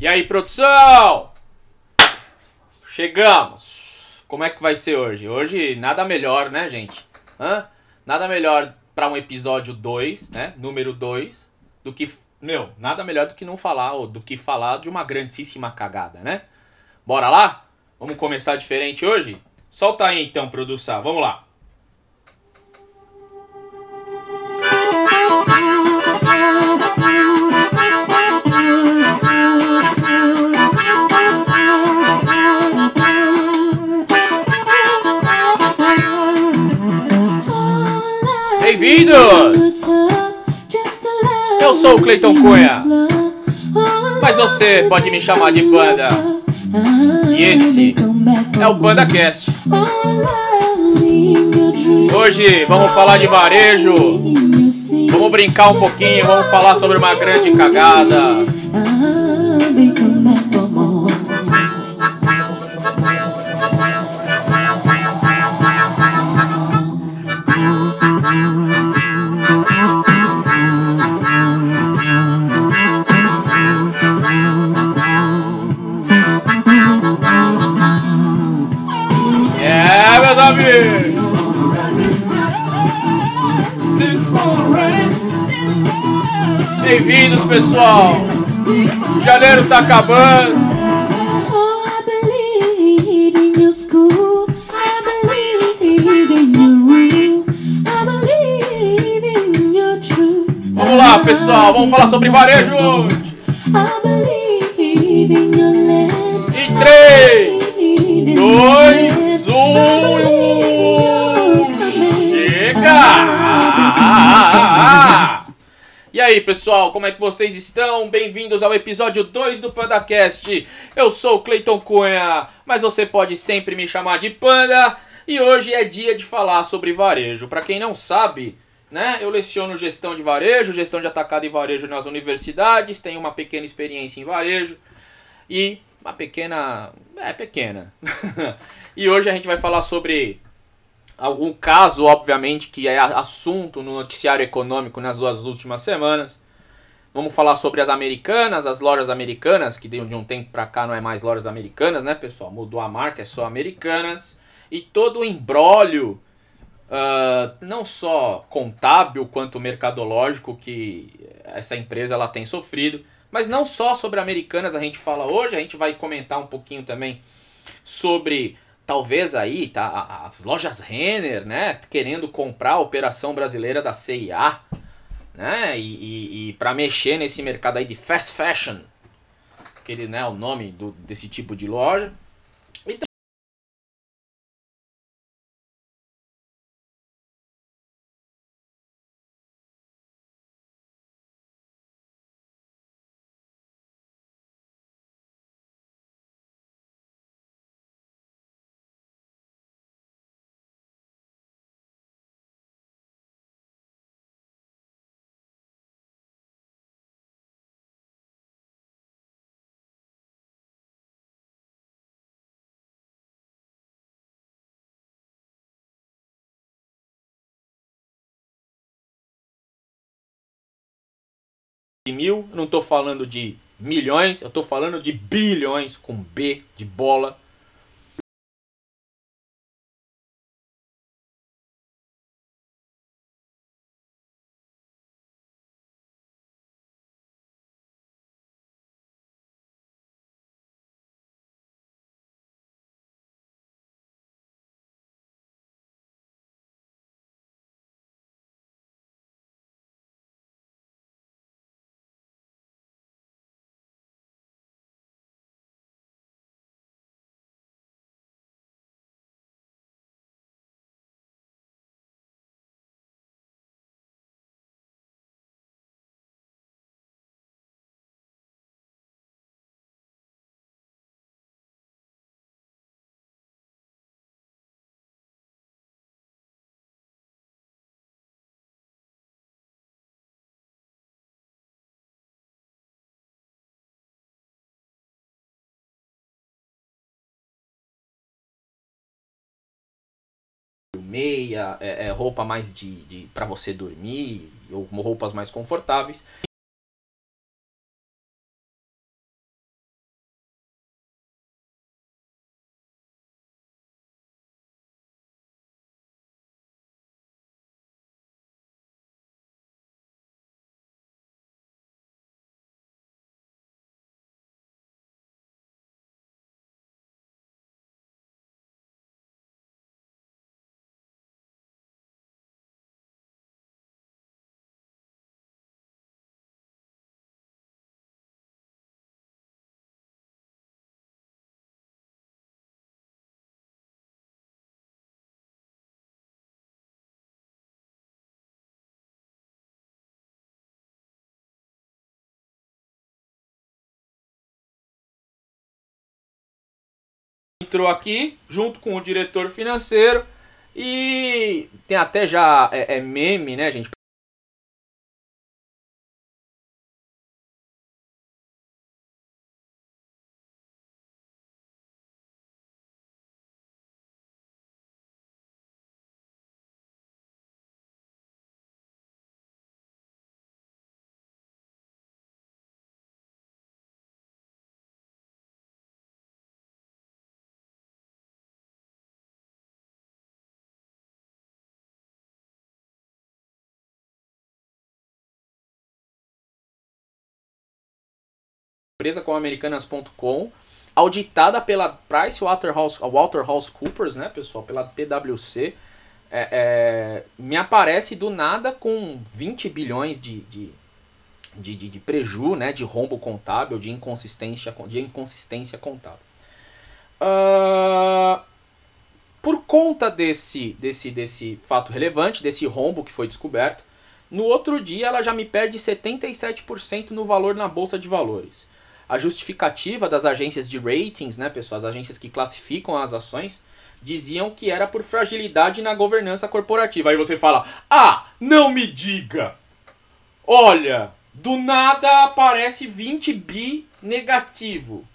E aí, produção? Chegamos. Como é que vai ser hoje? Hoje nada melhor, né, gente? Hã? Nada melhor para um episódio 2, né? Número 2, do que meu, nada melhor do que não falar ou do que falar de uma grandíssima cagada, né? Bora lá? Vamos começar diferente hoje? Solta aí então, produção. Vamos lá. Bem-vindos! Eu sou o Cleiton Cunha, mas você pode me chamar de Panda. E esse é o PandaCast. Hoje vamos falar de varejo, vamos brincar um pouquinho, vamos falar sobre uma grande cagada. Bem-vindos, pessoal! Janeiro tá acabando. Vamos lá, pessoal, vamos falar sobre varejo hoje. Em 3, 2, aí, pessoal, como é que vocês estão? Bem-vindos ao episódio 2 do PandaCast. Eu sou o Cleiton Cunha, mas você pode sempre me chamar de Panda. E hoje é dia de falar sobre varejo. Para quem não sabe, né, eu leciono gestão de varejo, gestão de atacado e varejo nas universidades, tenho uma pequena experiência em varejo e uma pequena. É, pequena. e hoje a gente vai falar sobre algum caso, obviamente, que é assunto no noticiário econômico nas duas últimas semanas. Vamos falar sobre as americanas, as lojas americanas, que de um tempo pra cá não é mais lojas americanas, né, pessoal? Mudou a marca, é só americanas. E todo o embrólio, uh, não só contábil quanto mercadológico, que essa empresa ela tem sofrido. Mas não só sobre americanas a gente fala hoje, a gente vai comentar um pouquinho também sobre talvez aí tá as lojas Renner, né, querendo comprar a operação brasileira da CIA, né, e, e, e para mexer nesse mercado aí de fast fashion, aquele, né, o nome do, desse tipo de loja. Mil, não estou falando de milhões, eu estou falando de bilhões com B de bola. Meia, é, é, roupa mais de, de para você dormir, ou roupas mais confortáveis. Entrou aqui junto com o diretor financeiro e tem até já é, é meme, né, gente? Empresa como Americanas.com, auditada pela PricewaterhouseCoopers, né, pessoal, pela PwC, é, é, me aparece do nada com 20 bilhões de, de, de, de, de preju, né, de rombo contábil, de inconsistência, de inconsistência contábil. Uh, por conta desse, desse, desse fato relevante, desse rombo que foi descoberto, no outro dia ela já me perde 77% no valor na bolsa de valores a justificativa das agências de ratings, né, pessoal, as agências que classificam as ações, diziam que era por fragilidade na governança corporativa. Aí você fala: "Ah, não me diga. Olha, do nada aparece 20 bi negativo.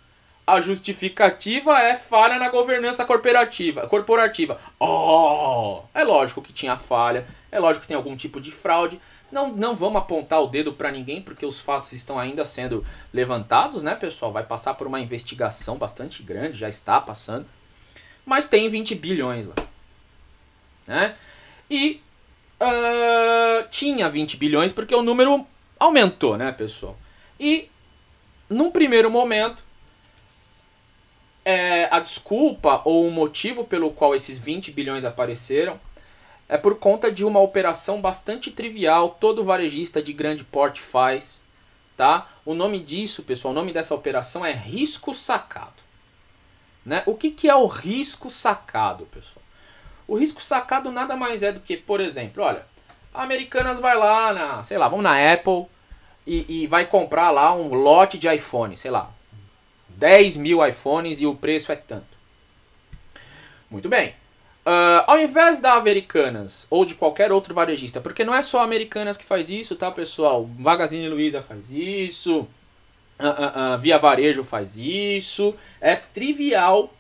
A justificativa é falha na governança corporativa. Corporativa. Oh, é lógico que tinha falha, é lógico que tem algum tipo de fraude, não, não vamos apontar o dedo para ninguém, porque os fatos estão ainda sendo levantados, né, pessoal? Vai passar por uma investigação bastante grande, já está passando. Mas tem 20 bilhões lá. Né? E uh, tinha 20 bilhões porque o número aumentou, né, pessoal? E num primeiro momento, é, a desculpa ou o motivo pelo qual esses 20 bilhões apareceram é por conta de uma operação bastante trivial, todo varejista de grande porte faz, tá? O nome disso, pessoal, o nome dessa operação é risco sacado. Né? O que, que é o risco sacado, pessoal? O risco sacado nada mais é do que, por exemplo, olha, a Americanas vai lá na, sei lá, vamos na Apple e, e vai comprar lá um lote de iPhone, sei lá, 10 mil iPhones e o preço é tanto. Muito bem. Uh, ao invés da Americanas ou de qualquer outro varejista, porque não é só Americanas que faz isso, tá pessoal? Magazine Luiza faz isso, uh, uh, Via Varejo faz isso. É trivial,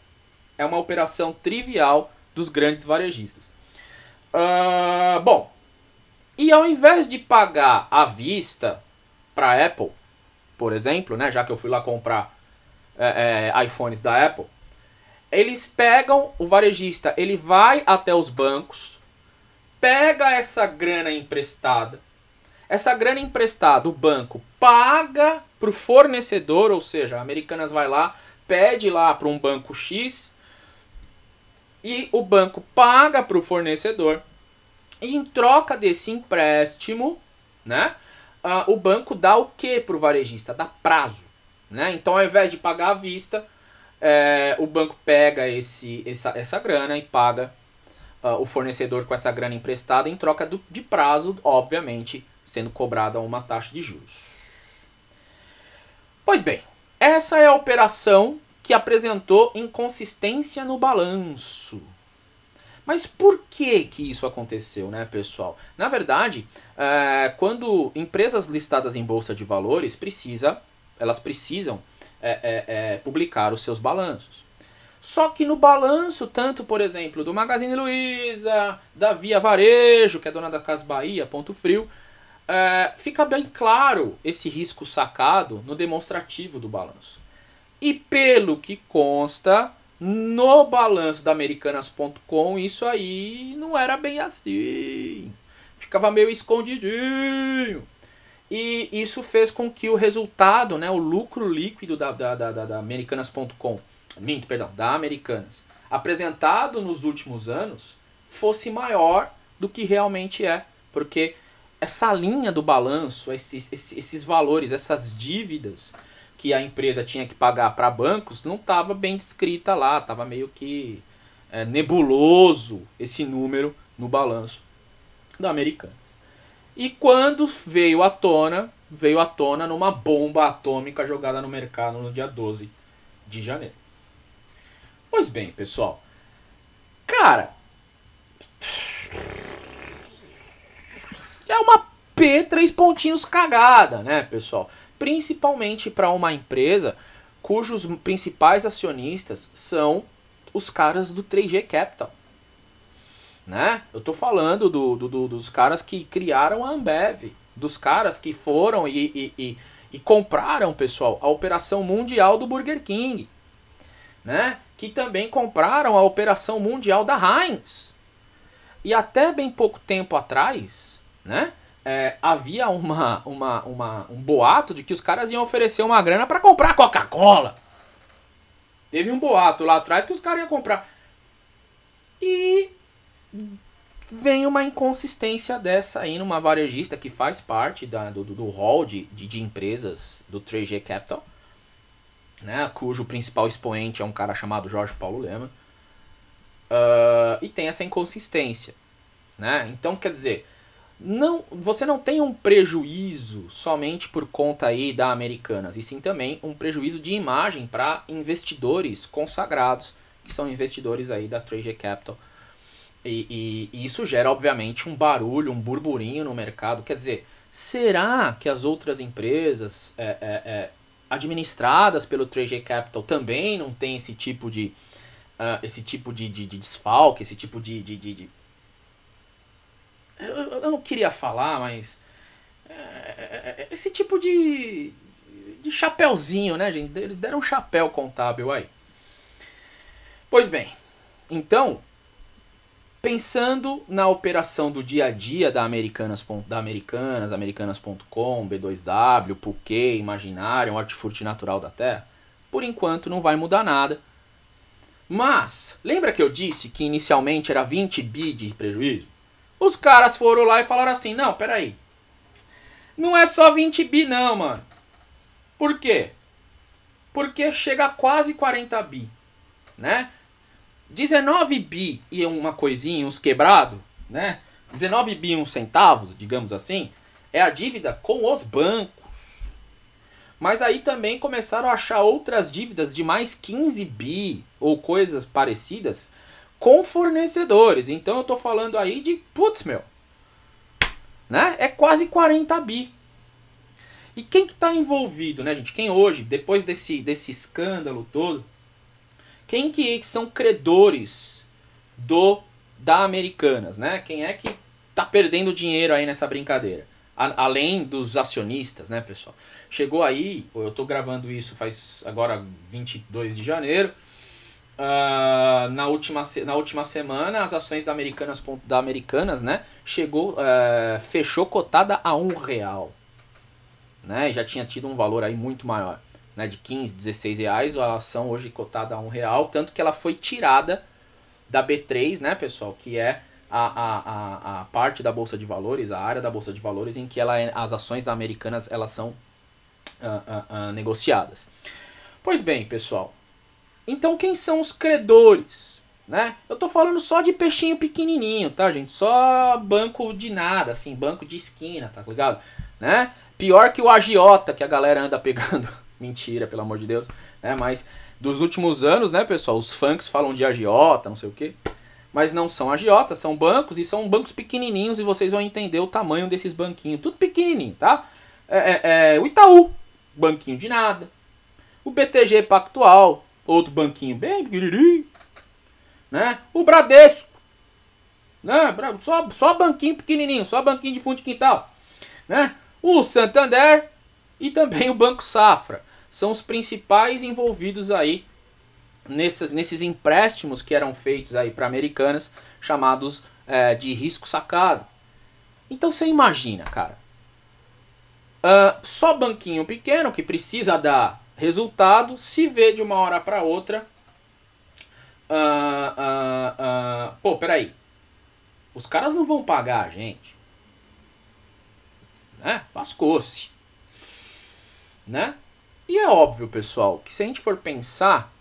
é uma operação trivial dos grandes varejistas. bom, e ao invés de pagar à vista para Apple, por exemplo, né, já que eu fui lá comprar é, é, iPhones da Apple, eles pegam o varejista, ele vai até os bancos, pega essa grana emprestada. Essa grana emprestada, o banco paga para o fornecedor, ou seja, a Americanas vai lá, pede lá para um banco X e o banco paga para o fornecedor. E em troca desse empréstimo, né, uh, o banco dá o que para o varejista? Dá prazo. Né? Então, ao invés de pagar à vista, é, o banco pega esse, essa, essa grana e paga uh, o fornecedor com essa grana emprestada em troca do, de prazo, obviamente, sendo cobrada uma taxa de juros. Pois bem, essa é a operação que apresentou inconsistência no balanço. Mas por que que isso aconteceu, né, pessoal? Na verdade, é, quando empresas listadas em bolsa de valores precisa, elas precisam é, é, é, publicar os seus balanços. Só que no balanço, tanto, por exemplo, do Magazine Luiza, da Via Varejo, que é dona da Casa Bahia, Ponto Frio, é, fica bem claro esse risco sacado no demonstrativo do balanço. E pelo que consta, no balanço da Americanas.com, isso aí não era bem assim. Ficava meio escondidinho. E isso fez com que o resultado, né, o lucro líquido da, da, da, da Americanas.com, minto, perdão, da Americanas, apresentado nos últimos anos, fosse maior do que realmente é. Porque essa linha do balanço, esses, esses, esses valores, essas dívidas que a empresa tinha que pagar para bancos, não estava bem descrita lá, estava meio que é, nebuloso esse número no balanço da Americanas. E quando veio à tona, veio à tona numa bomba atômica jogada no mercado no dia 12 de janeiro. Pois bem, pessoal. Cara. É uma P três pontinhos cagada, né, pessoal? Principalmente para uma empresa cujos principais acionistas são os caras do 3G Capital. Né? Eu tô falando do, do, do dos caras que criaram a Ambev, dos caras que foram e, e, e, e compraram, pessoal, a operação mundial do Burger King, né? Que também compraram a operação mundial da Heinz. E até bem pouco tempo atrás, né? É, havia uma, uma, uma, um boato de que os caras iam oferecer uma grana para comprar Coca-Cola. Teve um boato lá atrás que os caras iam comprar. E vem uma inconsistência dessa aí numa varejista que faz parte da, do, do hall de, de, de empresas do 3G Capital, né, cujo principal expoente é um cara chamado Jorge Paulo Lema. Uh, e tem essa inconsistência. Né? Então, quer dizer, não, você não tem um prejuízo somente por conta aí da Americanas, e sim também um prejuízo de imagem para investidores consagrados, que são investidores aí da 3G Capital. E, e, e, isso gera, obviamente, um barulho, um burburinho no mercado. Quer dizer, será que as outras empresas é, é, é, administradas pelo 3G Capital também não tem esse tipo de, uh, esse tipo de, de, de, desfalque, esse tipo de, de, de eu, eu não queria falar, mas. É, é, é, esse tipo de. de chapéuzinho, né, gente? Eles deram um chapéu contábil aí. Pois bem, então. Pensando na operação do dia a dia da Americanas, da Americanas, Americanas.com, B2W, Puquê, Imaginário, Hortifruti Natural da Terra, por enquanto não vai mudar nada. Mas, lembra que eu disse que inicialmente era 20 bi de prejuízo? Os caras foram lá e falaram assim: não, peraí. Não é só 20 bi, não, mano. Por quê? Porque chega a quase 40 bi, né? 19 bi e uma coisinha, uns quebrado, né? 19 bi e uns centavos, digamos assim, é a dívida com os bancos. Mas aí também começaram a achar outras dívidas de mais 15 bi ou coisas parecidas com fornecedores. Então eu tô falando aí de, putz, meu, né? É quase 40 bi. E quem que tá envolvido, né, gente? Quem hoje, depois desse, desse escândalo todo, quem que são credores do da Americanas, né? Quem é que tá perdendo dinheiro aí nessa brincadeira? A, além dos acionistas, né, pessoal? Chegou aí, eu tô gravando isso faz agora 22 de janeiro, Uh, na, última, na última semana, as ações da Americanas, da Americanas né, chegou, uh, fechou cotada a um real. Né, já tinha tido um valor aí muito maior, né, de 15, 16 reais, a ação hoje cotada a um real, tanto que ela foi tirada da B3, né, pessoal, que é a, a, a, parte da Bolsa de Valores, a área da Bolsa de Valores em que ela, é, as ações Americanas elas são uh, negociadas. Pois bem, pessoal, então quem são os credores? Né? Eu tô falando só de peixinho pequenininho, tá, gente? Só banco de nada, assim, banco de esquina, tá ligado? Né? Pior que o agiota que a galera anda pegando. Mentira, pelo amor de Deus, né? Mas dos últimos anos, né, pessoal, os funks falam de agiota, não sei o quê. Mas não são agiotas, são bancos e são bancos pequenininhos e vocês vão entender o tamanho desses banquinhos. Tudo pequenininho, tá? É, é, é o Itaú, banquinho de nada. O BTG Pactual, outro banquinho bem pequenininho, né? O Bradesco, né? Só, só banquinho pequenininho, só banquinho de fundo de quintal, né? O Santander e também o Banco Safra são os principais envolvidos aí nesses, nesses empréstimos que eram feitos aí para americanas, chamados é, de risco sacado. Então você imagina, cara, uh, só banquinho pequeno que precisa dar Resultado, se vê de uma hora para outra. Uh, uh, uh, pô, peraí. Os caras não vão pagar a gente. Né? Lascou-se. Né? E é óbvio, pessoal, que se a gente for pensar,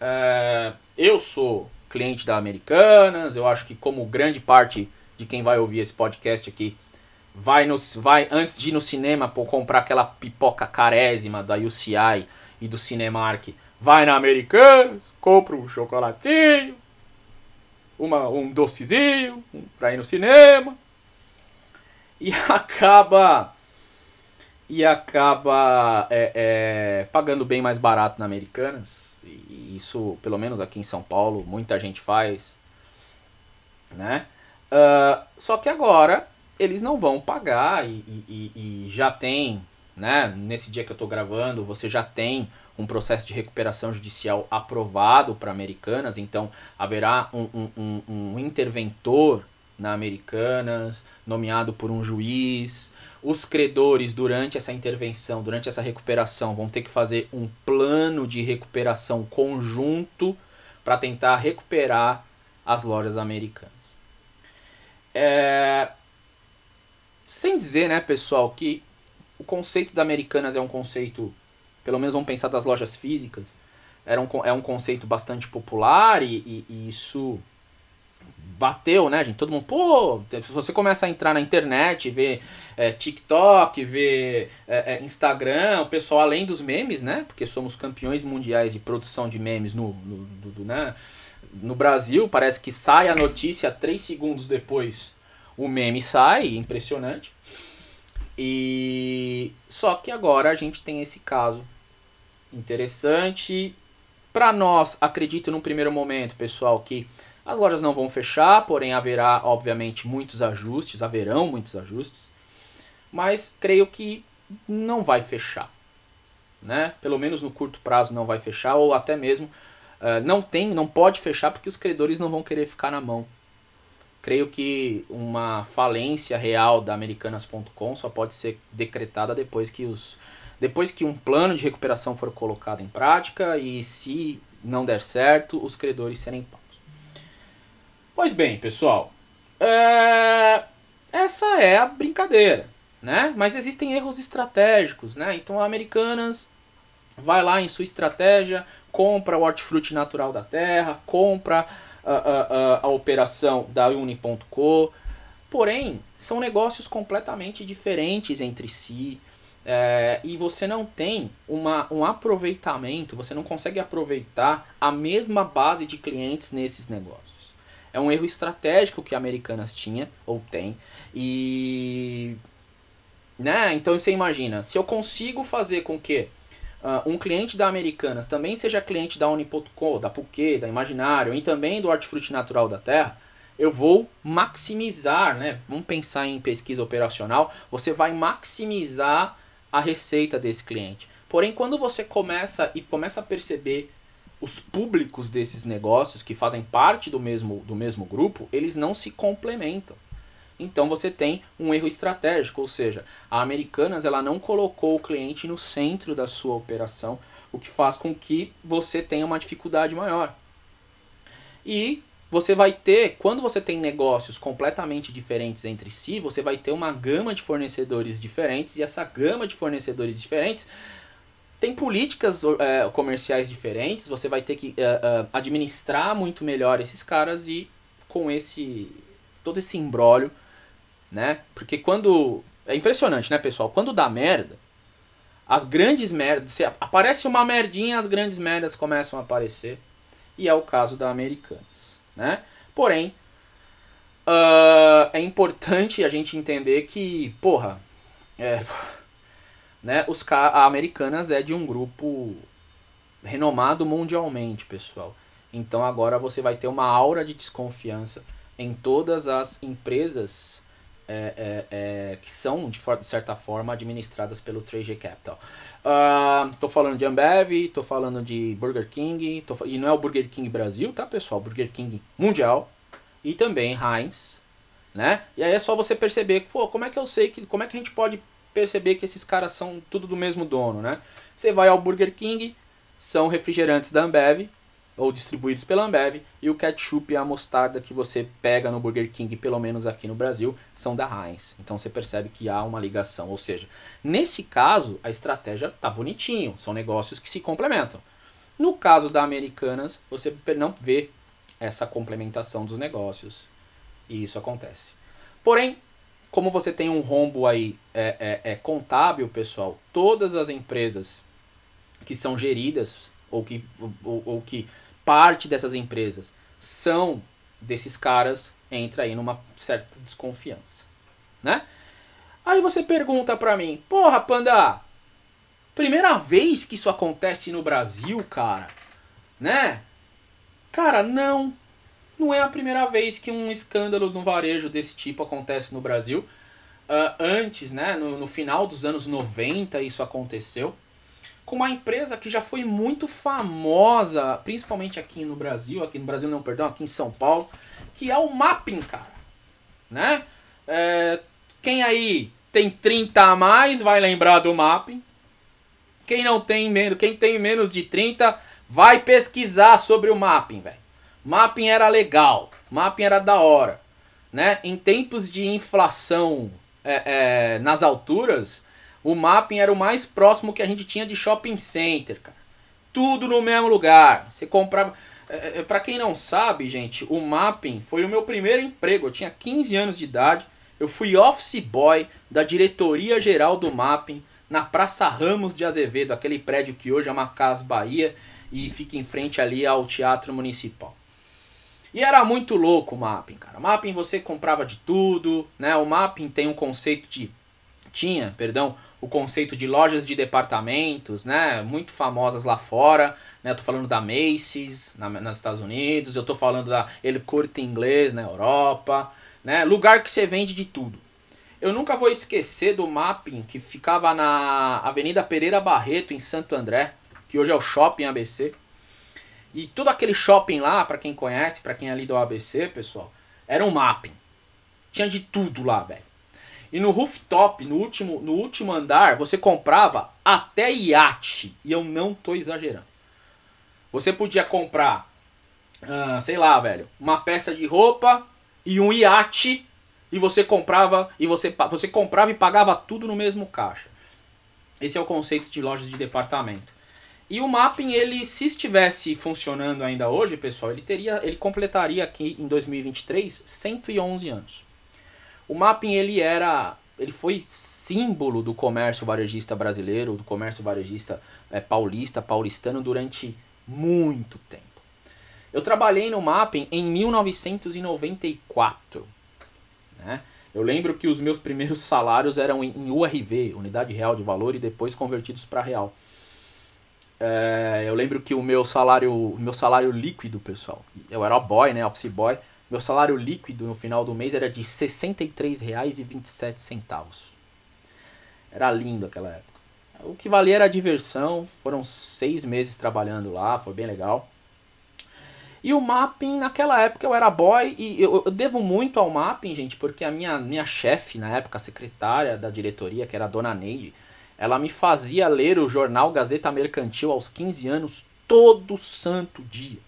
é, eu sou cliente da Americanas, eu acho que como grande parte de quem vai ouvir esse podcast aqui vai, no, vai antes de ir no cinema por comprar aquela pipoca carésima da UCI e do Cinemark, vai na Americanas, compra um chocolatinho, uma, um docezinho um, pra ir no cinema e acaba e acaba é, é, pagando bem mais barato na Americanas. E isso, pelo menos aqui em São Paulo, muita gente faz. Né? Uh, só que agora eles não vão pagar e, e, e, já tem, né? Nesse dia que eu estou gravando, você já tem um processo de recuperação judicial aprovado para Americanas, então haverá um, um, um, um interventor na Americanas, nomeado por um juiz. Os credores, durante essa intervenção, durante essa recuperação, vão ter que fazer um plano de recuperação conjunto para tentar recuperar as lojas americanas. É... Sem dizer, né, pessoal, que o conceito da Americanas é um conceito, pelo menos vamos pensar das lojas físicas, era um, é um conceito bastante popular e, e, e isso bateu, né, gente? Todo mundo, pô, se você começa a entrar na internet, ver é, TikTok, ver é, é, Instagram, o pessoal, além dos memes, né? Porque somos campeões mundiais de produção de memes no, no, do, né? no Brasil, parece que sai a notícia três segundos depois o meme sai, impressionante. E só que agora a gente tem esse caso interessante. Para nós, acredito num primeiro momento, pessoal, que as lojas não vão fechar, porém haverá, obviamente, muitos ajustes, haverão muitos ajustes, mas creio que não vai fechar. Né? Pelo menos no curto prazo não vai fechar, ou até mesmo uh, não tem, não pode fechar porque os credores não vão querer ficar na mão. Creio que uma falência real da Americanas.com só pode ser decretada depois que os depois que um plano de recuperação for colocado em prática e se não der certo, os credores serem Pois bem, pessoal, é... essa é a brincadeira, né? Mas existem erros estratégicos, né? Então a Americanas vai lá em sua estratégia, compra o hortifruti natural da terra, compra a, a, a, a operação da Uni.co, porém são negócios completamente diferentes entre si. É, e você não tem uma, um aproveitamento, você não consegue aproveitar a mesma base de clientes nesses negócios. É um erro estratégico que a Americanas tinha, ou tem. E. Né? Então você imagina, se eu consigo fazer com que uh, um cliente da Americanas também seja cliente da Unipoco, da Puquê, da Imaginário e também do Hortifruti Natural da Terra, eu vou maximizar, né? Vamos pensar em pesquisa operacional, você vai maximizar a receita desse cliente. Porém, quando você começa e começa a perceber os públicos desses negócios que fazem parte do mesmo, do mesmo grupo, eles não se complementam. Então você tem um erro estratégico, ou seja, a Americanas ela não colocou o cliente no centro da sua operação, o que faz com que você tenha uma dificuldade maior. E você vai ter, quando você tem negócios completamente diferentes entre si, você vai ter uma gama de fornecedores diferentes e essa gama de fornecedores diferentes tem políticas é, comerciais diferentes, você vai ter que é, é, administrar muito melhor esses caras e com esse todo esse embrólio, né? Porque quando é impressionante, né, pessoal? Quando dá merda, as grandes merdas, se aparece uma merdinha, as grandes merdas começam a aparecer, e é o caso da Americanas, né? Porém, uh, é importante a gente entender que, porra, é, né? Os a Americanas é de um grupo renomado mundialmente, pessoal. Então agora você vai ter uma aura de desconfiança em todas as empresas é, é, é, que são, de, de, certa forma, administradas pelo 3G Capital. Uh, tô falando de Ambev, tô falando de Burger King, tô, e não é o Burger King Brasil, tá, pessoal? Burger King Mundial e também Heinz, né? E aí é só você perceber, pô, como é que eu sei que, como é que a gente pode perceber que esses caras são tudo do mesmo dono, né? Você vai ao Burger King, são refrigerantes da Ambev, ou distribuídos pela Ambev, e o ketchup e a mostarda que você pega no Burger King, pelo menos aqui no Brasil, são da Heinz. Então você percebe que há uma ligação, ou seja, nesse caso a estratégia tá bonitinho, são negócios que se complementam. No caso da Americanas, você não vê essa complementação dos negócios, e isso acontece. Porém, como você tem um rombo aí é, é, é contábil, pessoal, todas as empresas que são geridas ou que, ou, ou que parte dessas empresas são desses caras, entra aí numa certa desconfiança, né? Aí você pergunta pra mim, porra, Panda, primeira vez que isso acontece no Brasil, cara, né? Cara, não. Não é a primeira vez que um escândalo no varejo desse tipo acontece no Brasil. Uh, antes, né, no, no final dos anos 90, isso aconteceu com uma empresa que já foi muito famosa, principalmente aqui no Brasil, aqui no Brasil não, perdão, aqui em São Paulo, que é o Mapping, cara. Né? É, quem aí tem 30 a mais vai lembrar do Mapping. Quem não tem menos, quem tem menos de 30 vai pesquisar sobre o Mapping, velho. Mapping era legal, Mapping era da hora, né? Em tempos de inflação é, é, nas alturas, o mapping era o mais próximo que a gente tinha de shopping center, cara. Tudo no mesmo lugar. Você comprava. É, é para quem não sabe, gente, o mapping foi o meu primeiro emprego. Eu tinha 15 anos de idade. Eu fui office boy da diretoria geral do mapping na Praça Ramos de Azevedo, aquele prédio que hoje é uma Casa Bahia e fica em frente ali ao Teatro Municipal. E era muito louco o mapping, cara. O mapping você comprava de tudo, né? O mapping tem um conceito de tinha, perdão, o conceito de lojas de departamentos, né, muito famosas lá fora, né, eu tô falando da Macy's na, nos Estados Unidos, eu tô falando da El Corte Inglês na Europa, né, lugar que você vende de tudo. Eu nunca vou esquecer do mapping que ficava na Avenida Pereira Barreto, em Santo André, que hoje é o Shopping ABC. E todo aquele shopping lá, para quem conhece, para quem é ali do ABC, pessoal, era um mapping. Tinha de tudo lá, velho. E no rooftop, no último, no último andar, você comprava até iate. E eu não tô exagerando. Você podia comprar, uh, sei lá, velho, uma peça de roupa e um iate. E você comprava e você, você comprava e pagava tudo no mesmo caixa. Esse é o conceito de lojas de departamento. E o mapping, ele, se estivesse funcionando ainda hoje, pessoal, ele teria, ele completaria aqui em 2023 111 anos. O mapping ele era, ele foi símbolo do comércio varejista brasileiro, do comércio varejista é, paulista, paulistano durante muito tempo. Eu trabalhei no mapping em 1994. Né? Eu lembro que os meus primeiros salários eram em URV, Unidade Real de Valor, e depois convertidos para real. É, eu lembro que o meu salário, meu salário líquido, pessoal, eu era boy, né, office boy, meu salário líquido no final do mês era de R$ 63,27. Era lindo aquela época. O que valia era a diversão. Foram seis meses trabalhando lá, foi bem legal. E o mapping, naquela época eu era boy e eu, eu devo muito ao mapping, gente, porque a minha, minha chefe, na época, secretária da diretoria, que era a dona Neide, ela me fazia ler o jornal Gazeta Mercantil aos 15 anos todo santo dia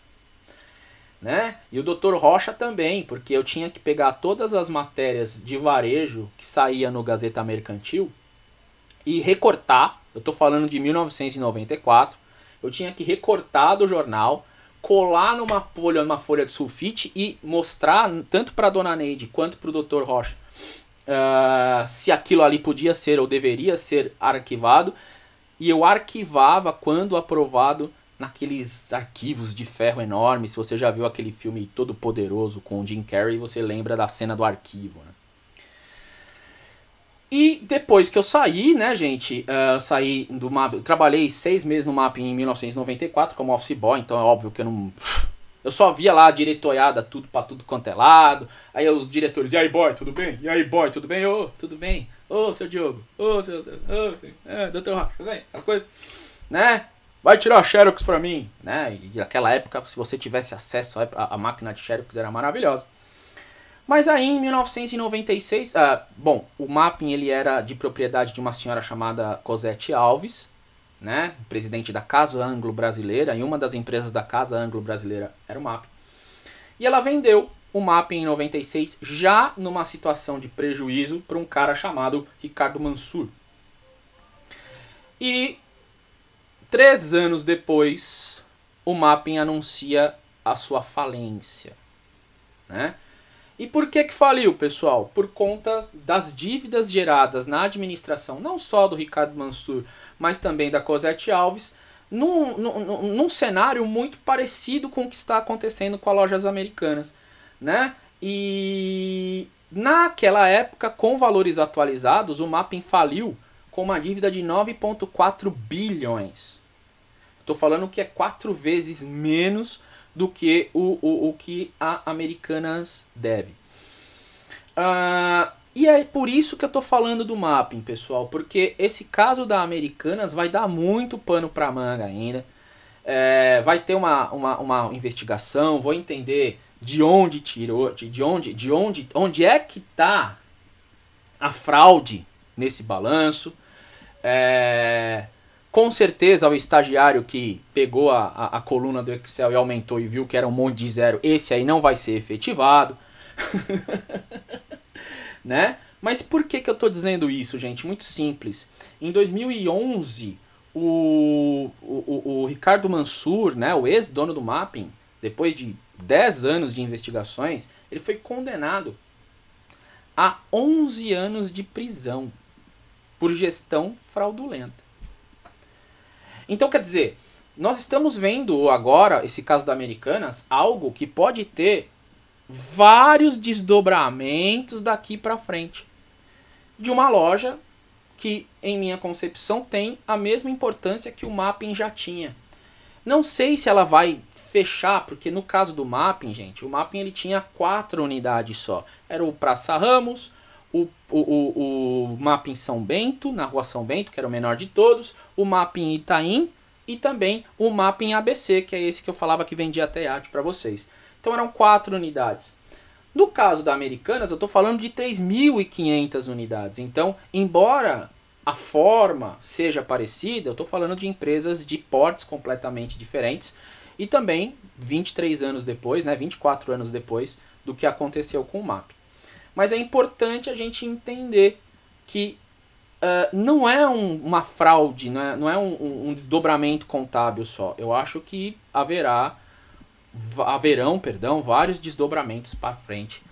né? E o Dr. Rocha também, porque eu tinha que pegar todas as matérias de varejo que saía no Gazeta Mercantil e recortar. Eu estou falando de 1994. Eu tinha que recortar do jornal, colar numa folha, numa folha de sulfite e mostrar tanto para dona Neide quanto para o Dr. Rocha uh, se aquilo ali podia ser ou deveria ser arquivado. E eu arquivava quando aprovado naqueles arquivos de ferro enormes. Se você já viu aquele filme Todo Poderoso com o Jim Carrey, você lembra da cena do arquivo, né? E depois que eu saí, né, gente, uh, saí do mapa, trabalhei seis meses no mapa em 1994 como office boy, então é óbvio que eu não, eu só via lá diretoiada tudo para tudo quanto é lado. Aí os diretores, e aí boy, tudo bem? E aí boy, tudo bem? Ô, oh, tudo bem? Ô, oh, seu Diogo, ô, oh, seu, ô, oh, é, doutor tudo bem? Aquela coisa, né? vai tirar a Xerox pra mim, né? E naquela época, se você tivesse acesso à, máquina de Xerox, era maravilhosa. Mas aí, em 1996, ah, bom, o mapping ele era de propriedade de uma senhora chamada Cosette Alves, né? Presidente da Casa Anglo Brasileira, e uma das empresas da Casa Anglo Brasileira era o mapping. E ela vendeu o mapping em 96, já numa situação de prejuízo, para um cara chamado Ricardo Mansur. E Três anos depois, o Mapping anuncia a sua falência. Né? E por que, que faliu, pessoal? Por conta das dívidas geradas na administração, não só do Ricardo Mansur, mas também da Cosette Alves, num, num, num cenário muito parecido com o que está acontecendo com as lojas americanas, né? E naquela época, com valores atualizados, o Mapping faliu com uma dívida de 9,4 bilhões. Estou falando que é quatro vezes menos do que o, o, o que a Americanas deve. Uh, e é por isso que eu estou falando do mapping, pessoal, porque esse caso da Americanas vai dar muito pano para manga ainda. É, vai ter uma, uma, uma investigação, vou entender de onde tirou, de, de onde, de onde, onde é que está a fraude nesse balanço. É, com certeza o estagiário que pegou a, a, a, coluna do Excel e aumentou e viu que era um monte de zero, esse aí não vai ser efetivado. né? Mas por que, que eu estou dizendo isso, gente? Muito simples. Em 2011, o, o, o Ricardo Mansur, né, o ex-dono do Mapping, depois de 10 anos de investigações, ele foi condenado a 11 anos de prisão por gestão fraudulenta. Então, quer dizer, nós estamos vendo agora, esse caso da Americanas, algo que pode ter vários desdobramentos daqui para frente de uma loja que, em minha concepção, tem a mesma importância que o Mapping já tinha. Não sei se ela vai fechar, porque no caso do Mapping, gente, o Mapping ele tinha quatro unidades só. Era o Praça Ramos, o, o, o, o Mapping São Bento, na rua São Bento, que era o menor de todos, o Mapping Itaim e também o Mapping ABC, que é esse que eu falava que vendia até arte para vocês. Então eram quatro unidades. No caso da Americanas, eu estou falando de 3.500 unidades. Então, embora a forma seja parecida, eu estou falando de empresas de portes completamente diferentes e também 23 anos depois, né, 24 anos depois do que aconteceu com o MAP. Mas é importante a gente entender que uh, não é um, uma fraude, não é, não é um, um desdobramento contábil só. Eu acho que haverá haverão, perdão, vários desdobramentos para frente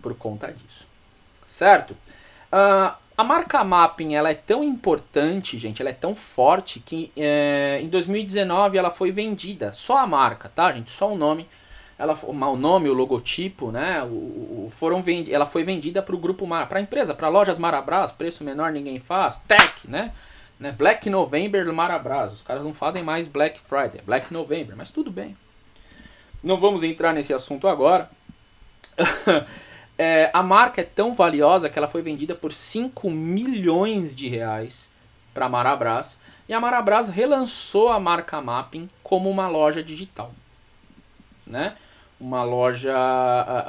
por conta disso. Certo? Uh, a marca Mapping ela é tão importante, gente, ela é tão forte que é, em 2019 ela foi vendida, só a marca, tá, gente? Só o nome, ela, o nome, o logotipo, né? O, o foram vendi, ela foi vendida para o grupo para a empresa, para lojas Marabras, preço menor ninguém faz, Tech, né? né? Black November Marabras, os caras não fazem mais Black Friday, Black November, mas tudo bem. Não vamos entrar nesse assunto agora. é, a marca é tão valiosa que ela foi vendida por 5 milhões de reais para a Marabras. E a Marabras relançou a marca Mapping como uma loja digital. Né? Uma loja,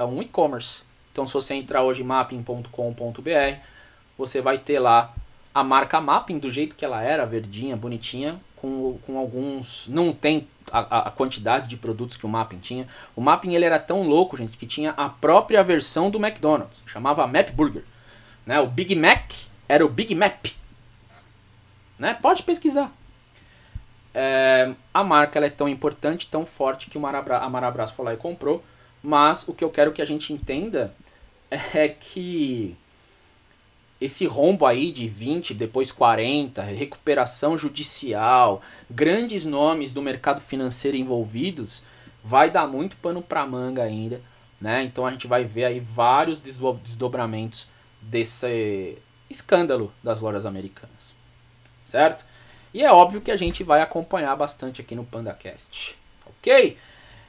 um e-commerce. Então se você entrar hoje em mapping.com.br, você vai ter lá a marca Mapping do jeito que ela era, verdinha, bonitinha, com, com alguns. Não tem a, a, quantidade de produtos que o Mapping tinha. O Mapping ele era tão louco, gente, que tinha a própria versão do McDonald's. Chamava Map Burger. Né? O Big Mac era o Big Map. Né? Pode pesquisar. É, a marca é tão importante, tão forte que o Marabra, a Marabras foi lá e comprou. Mas o que eu quero que a gente entenda é que esse rombo aí de 20, depois 40, recuperação judicial, grandes nomes do mercado financeiro envolvidos, vai dar muito pano para manga ainda, né? Então a gente vai ver aí vários desdobramentos desse escândalo das lojas americanas. Certo? E é óbvio que a gente vai acompanhar bastante aqui no PandaCast. OK?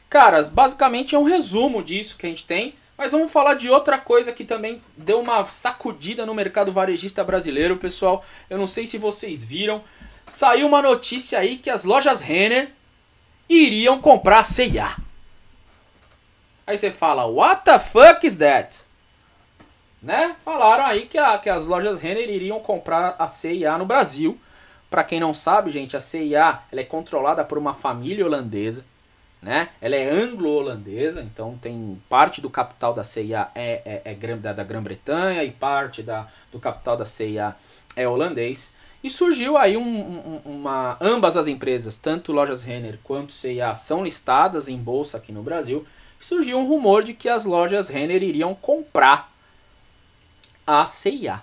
Caras, basicamente é um resumo disso que a gente tem. Mas vamos falar de outra coisa que também deu uma sacudida no mercado varejista brasileiro, pessoal. Eu não sei se vocês viram. Saiu uma notícia aí que as lojas Renner iriam comprar a C&A. Aí você fala, what the fuck is that? Né? Falaram aí que, a, que as lojas Renner iriam comprar a C&A no Brasil. Para quem não sabe, gente, a C&A ela é controlada por uma família holandesa né? Ela é anglo-holandesa, então tem parte do capital da CIA é, é, é da, da Grã-Bretanha e parte da, do capital da CIA é holandês. E surgiu aí um, um, uma. Ambas as empresas, tanto Lojas Renner quanto CIA, são listadas em bolsa aqui no Brasil. Surgiu um rumor de que as lojas Renner iriam comprar a CIA,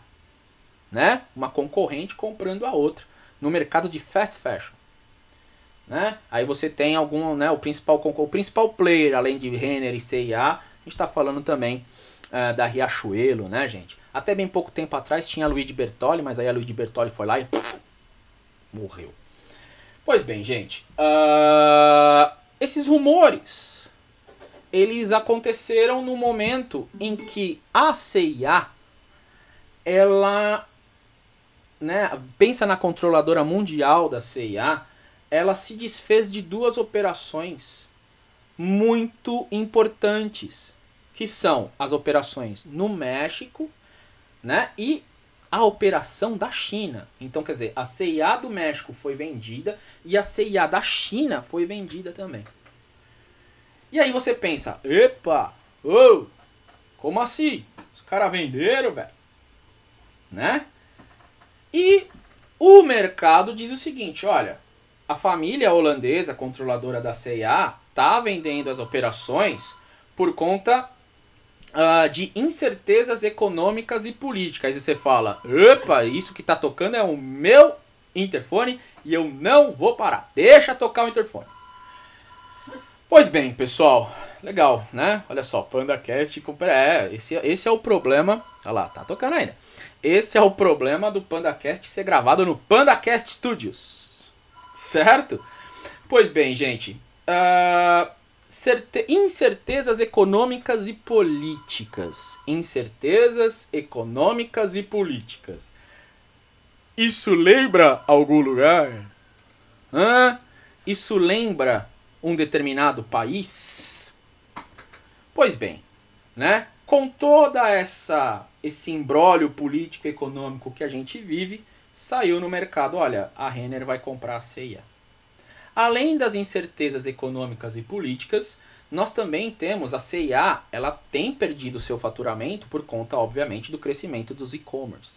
né? Uma concorrente comprando a outra no mercado de fast fashion. Né? Aí você tem algum, né, o principal o principal player além de Renner e CIA, a gente está falando também uh, da Riachuelo, né, gente? Até bem pouco tempo atrás tinha a Luigi Bertoli, mas aí a Luigi Bertoli foi lá e morreu. Pois bem, gente, uh, esses rumores eles aconteceram no momento em que a CIA ela né, pensa na controladora mundial da CIA, ela se desfez de duas operações muito importantes, que são as operações no México, né, e a operação da China. Então, quer dizer, a CIA do México foi vendida e a CIA da China foi vendida também. E aí você pensa, epa, oh, como assim? Os caras venderam, velho? Né? E o mercado diz o seguinte, olha, a família holandesa, controladora da CIA, tá vendendo as operações por conta uh, de incertezas econômicas e políticas. Aí você fala, opa, isso que tá tocando é o meu interfone e eu não vou parar. Deixa tocar o interfone. Pois bem, pessoal, legal, né? Olha só, PandaCast. É, esse, esse é o problema. Olha lá, tá tocando ainda. Esse é o problema do PandaCast ser gravado no PandaCast Studios. Certo? Pois bem, gente. Uh, incertezas econômicas e políticas. Incertezas econômicas e políticas. Isso lembra algum lugar? Hã? Isso lembra um determinado país? Pois bem, né? Com toda essa esse imbróglio político e econômico que a gente vive, saiu no mercado, olha, a Renner vai comprar a CIA. Além das incertezas econômicas e políticas, nós também temos a CIA, ela tem perdido seu faturamento por conta, obviamente, do crescimento dos e-commerce.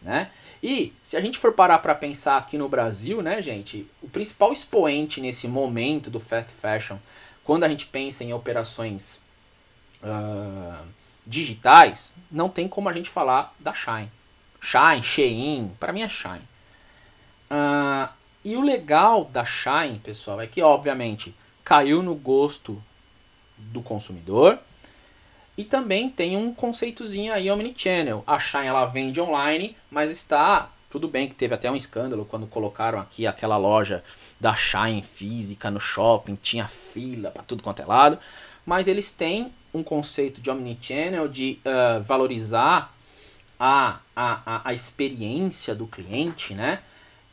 Né? E se a gente for parar para pensar aqui no Brasil, né, gente, o principal expoente nesse momento do fast fashion, quando a gente pensa em operações uh, digitais, não tem como a gente falar da Shine. Shine, Shein, para mim é Shine. Uh, e o legal da Shine, pessoal, é que obviamente caiu no gosto do consumidor, e também tem um conceitozinho aí omnichannel. A Shine ela vende online, mas está tudo bem que teve até um escândalo quando colocaram aqui aquela loja da Shine física no shopping, tinha fila para tudo quanto é lado, mas eles têm um conceito de omnichannel de uh, valorizar a, a, a experiência do cliente, né?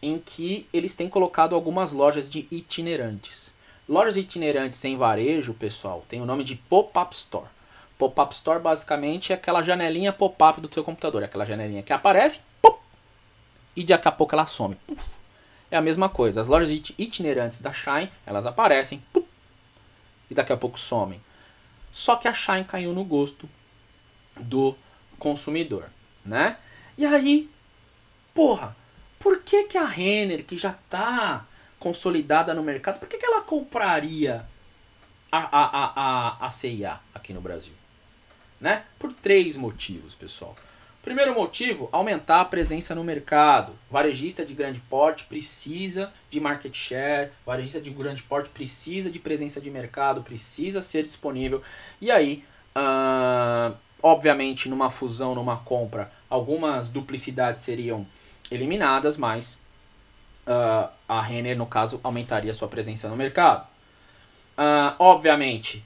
Em que eles têm colocado algumas lojas de itinerantes. Lojas itinerantes em varejo, pessoal, tem o nome de pop-up store. Pop-up store basicamente é aquela janelinha pop-up do teu computador, é aquela janelinha que aparece e daqui a pouco ela some. É a mesma coisa. As lojas itinerantes da Shine, elas aparecem e daqui a pouco somem. Só que a Shine caiu no gosto do consumidor, né? E aí, porra, por que que a Renner, que já tá consolidada no mercado, por que que ela compraria a, a, a, a, CIA aqui no Brasil? né? Por três motivos, pessoal. Primeiro motivo, aumentar a presença no mercado. Varejista de grande porte precisa de market share, varejista de grande porte precisa de presença de mercado, precisa ser disponível. E aí, uh, obviamente, numa fusão, numa compra, algumas duplicidades seriam eliminadas, mas uh, a Renner, no caso, aumentaria sua presença no mercado. Uh, obviamente,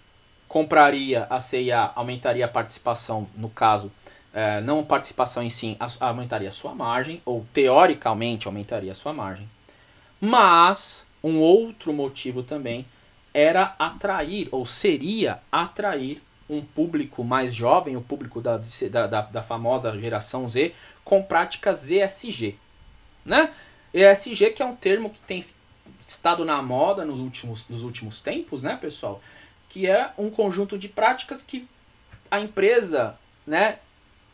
compraria a CIA, aumentaria a participação, no caso, é, não participação em si, aumentaria sua margem, ou teoricamente aumentaria sua margem. Mas um outro motivo também era atrair, ou seria atrair um público mais jovem, o público da, da, da famosa geração Z, com práticas ESG. Né? ESG que é um termo que tem estado na moda nos últimos, nos últimos tempos, né, pessoal? que é um conjunto de práticas que a empresa né,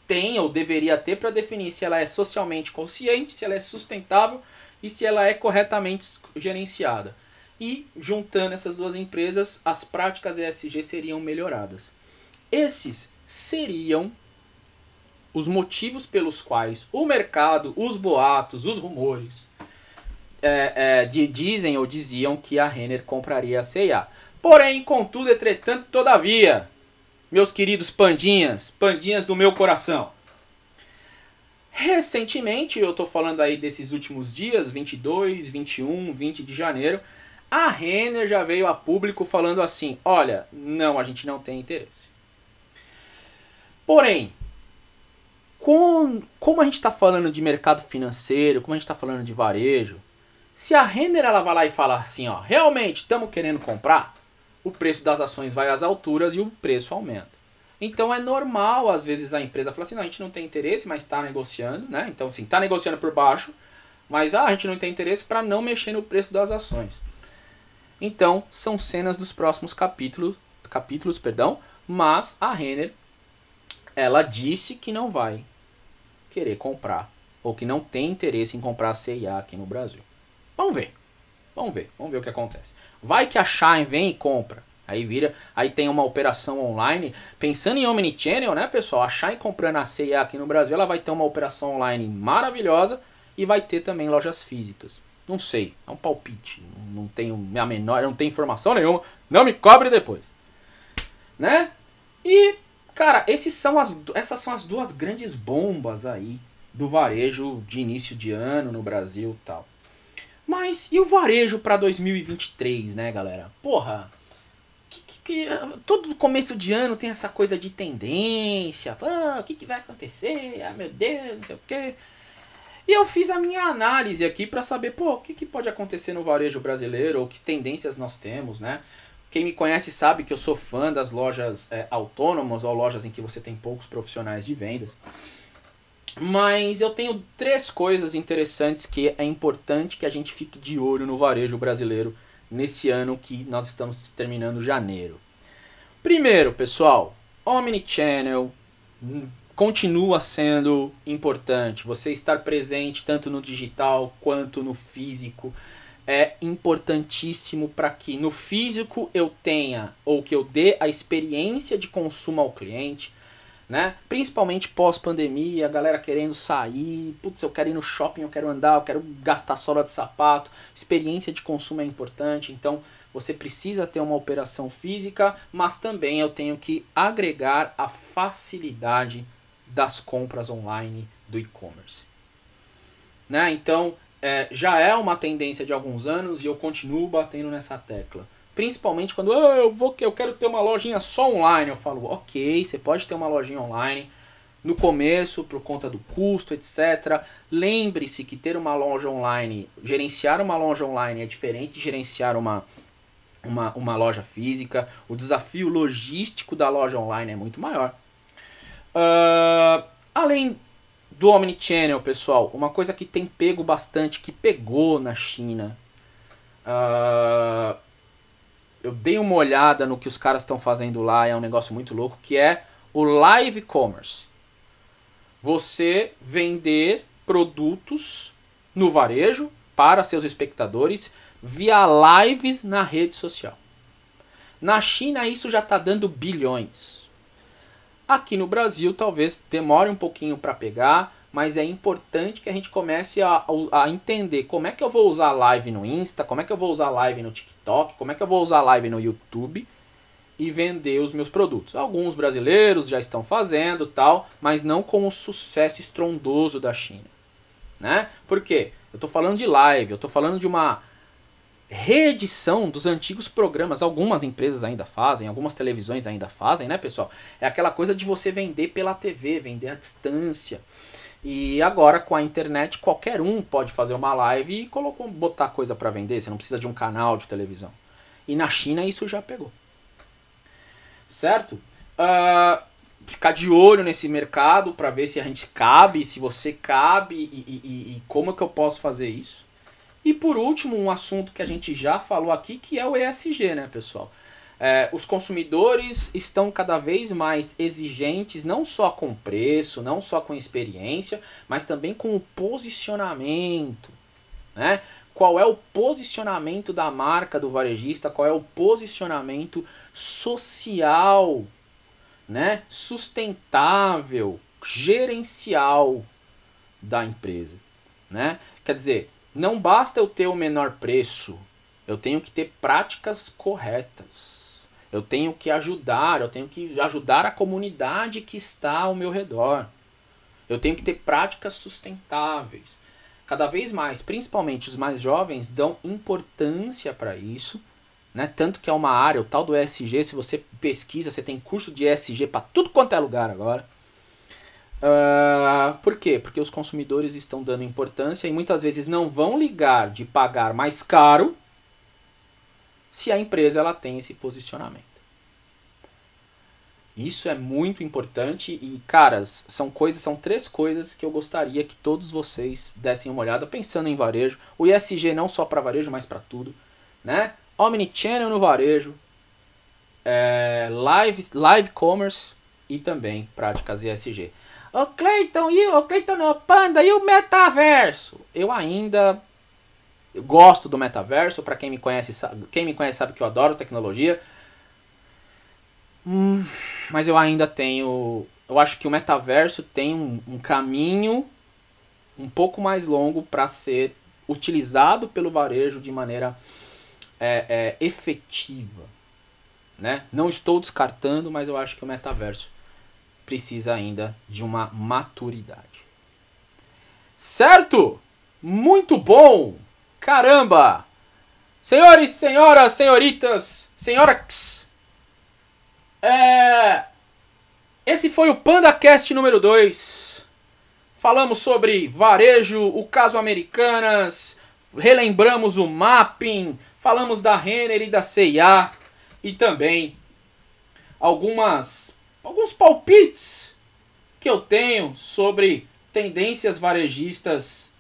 tem ou deveria ter para definir se ela é socialmente consciente, se ela é sustentável e se ela é corretamente gerenciada. E juntando essas duas empresas, as práticas ESG seriam melhoradas. Esses seriam os motivos pelos quais o mercado, os boatos, os rumores é, é, de, dizem ou diziam que a Renner compraria a CIA. Porém, contudo, entretanto, todavia, meus queridos pandinhas, pandinhas do meu coração. Recentemente, eu tô falando aí desses últimos dias, 22, 21, 20 de janeiro, a Renner já veio a público falando assim: olha, não, a gente não tem interesse. Porém, com, como a gente está falando de mercado financeiro, como a gente está falando de varejo, se a Renner ela vai lá e fala assim, ó, realmente estamos querendo comprar, o preço das ações vai às alturas e o preço aumenta. Então é normal, às vezes, a empresa falar assim, não, a gente não tem interesse, mas está negociando, né? Então, assim, está negociando por baixo, mas ah, a gente não tem interesse para não mexer no preço das ações. Então, são cenas dos próximos capítulos, capítulos, perdão, mas a Renner ela disse que não vai querer comprar ou que não tem interesse em comprar a CIA aqui no Brasil. Vamos ver. Vamos ver, vamos ver o que acontece. Vai que a Shine vem e compra. Aí vira, aí tem uma operação online. Pensando em Omnichannel, né, pessoal? A Shine comprando a CIA aqui no Brasil, ela vai ter uma operação online maravilhosa e vai ter também lojas físicas. Não sei, é um palpite. Não tenho a menor, não tenho informação nenhuma. Não me cobre depois. Né? E, cara, esses são as, essas são as duas grandes bombas aí do varejo de início de ano no Brasil tal. Mas e o varejo para 2023, né, galera? Porra, que, que, que, todo começo de ano tem essa coisa de tendência. Ah, o que, que vai acontecer? Ah, meu Deus, não sei o quê. E eu fiz a minha análise aqui para saber, pô, o que, que pode acontecer no varejo brasileiro, ou que tendências nós temos, né? Quem me conhece sabe que eu sou fã das lojas é, autônomas ou lojas em que você tem poucos profissionais de vendas. Mas eu tenho três coisas interessantes que é importante que a gente fique de olho no varejo brasileiro nesse ano que nós estamos terminando janeiro. Primeiro, pessoal, Omnichannel, continua sendo importante. Você estar presente tanto no digital quanto no físico é importantíssimo para que no físico eu tenha ou que eu dê a experiência de consumo ao cliente, né? Principalmente pós-pandemia, a galera querendo sair, putz, eu quero ir no shopping, eu quero andar, eu quero gastar sola de sapato. Experiência de consumo é importante, então você precisa ter uma operação física, mas também eu tenho que agregar a facilidade das compras online do e-commerce. Né? Então, é, já é uma tendência de alguns anos e eu continuo batendo nessa tecla. Principalmente quando ah, eu vou eu quero ter uma lojinha só online, eu falo, ok, você pode ter uma lojinha online no começo por conta do custo, etc. Lembre-se que ter uma loja online, gerenciar uma loja online é diferente de gerenciar uma, uma, uma loja física. O desafio logístico da loja online é muito maior. Uh, além do Omnichannel, pessoal, uma coisa que tem pego bastante, que pegou na China. Uh, eu dei uma olhada no que os caras estão fazendo lá, é um negócio muito louco, que é o live commerce. Você vender produtos no varejo para seus espectadores via lives na rede social. Na China isso já está dando bilhões. Aqui no Brasil talvez demore um pouquinho para pegar, mas é importante que a gente comece a, a, entender como é que eu vou usar live no Insta, como é que eu vou usar live no TikTok, como é que eu vou usar live no YouTube e vender os meus produtos. Alguns brasileiros já estão fazendo tal, mas não com o sucesso estrondoso da China. Né? Por quê? Eu estou falando de live, eu estou falando de uma reedição dos antigos programas. Algumas empresas ainda fazem, algumas televisões ainda fazem, né, pessoal? É aquela coisa de você vender pela TV, vender à distância. E agora com a internet qualquer um pode fazer uma live e colocar, botar coisa para vender. Você não precisa de um canal de televisão. E na China isso já pegou. Certo? Uh, ficar de olho nesse mercado para ver se a gente cabe, se você cabe e, e, e, como é que eu posso fazer isso. E por último, um assunto que a gente já falou aqui, que é o ESG, né, pessoal? É, os consumidores estão cada vez mais exigentes, não só com preço, não só com experiência, mas também com o posicionamento. Né? Qual é o posicionamento da marca do varejista? Qual é o posicionamento social, né? sustentável, gerencial da empresa? Né? Quer dizer, não basta eu ter o menor preço, eu tenho que ter práticas corretas. Eu tenho que ajudar, eu tenho que ajudar a comunidade que está ao meu redor. Eu tenho que ter práticas sustentáveis. Cada vez mais, principalmente os mais jovens, dão importância para isso. Né? Tanto que é uma área, o tal do ESG, se você pesquisa, você tem curso de ESG para tudo quanto é lugar agora. Uh, por quê? Porque os consumidores estão dando importância e muitas vezes não vão ligar de pagar mais caro se a empresa ela tem esse posicionamento. Isso é muito importante e, caras, são coisas, são três coisas que eu gostaria que todos vocês dessem uma olhada pensando em varejo. O ISG não só para varejo, mas para tudo, né? Omnichannel no varejo, é, live, live commerce e também práticas ESG. Ô Cleiton, e o Cleiton não, Panda, e o metaverso? Eu ainda gosto do metaverso, para quem me conhece, sabe, quem me conhece sabe que eu adoro tecnologia. Hum, mas eu ainda tenho, eu acho que o metaverso tem um, um caminho um pouco mais longo para ser utilizado pelo varejo de maneira é, é, efetiva. Né? Não estou descartando, mas eu acho que o metaverso precisa ainda de uma maturidade. Certo? Muito bom! Caramba! Senhores, senhoras, senhoritas, senhoras, é... esse foi o PandaCast número 2. Falamos sobre varejo, o caso Americanas, relembramos o mapping, falamos da Renner e da CIA e também algumas alguns palpites que eu tenho sobre tendências varejistas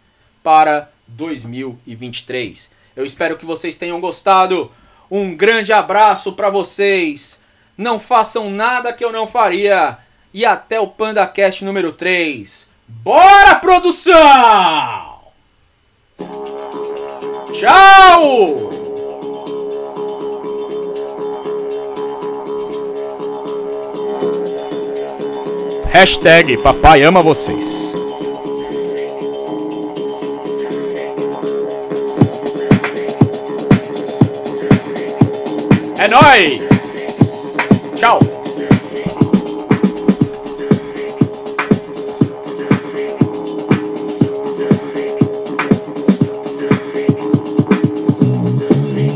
para 2023. Eu espero que vocês tenham gostado. Um grande abraço para vocês. Não façam nada que eu não faria. E até o PandaCast número 3. Bora, produção! Tchau! Hashtag Papai ama vocês. É nóis!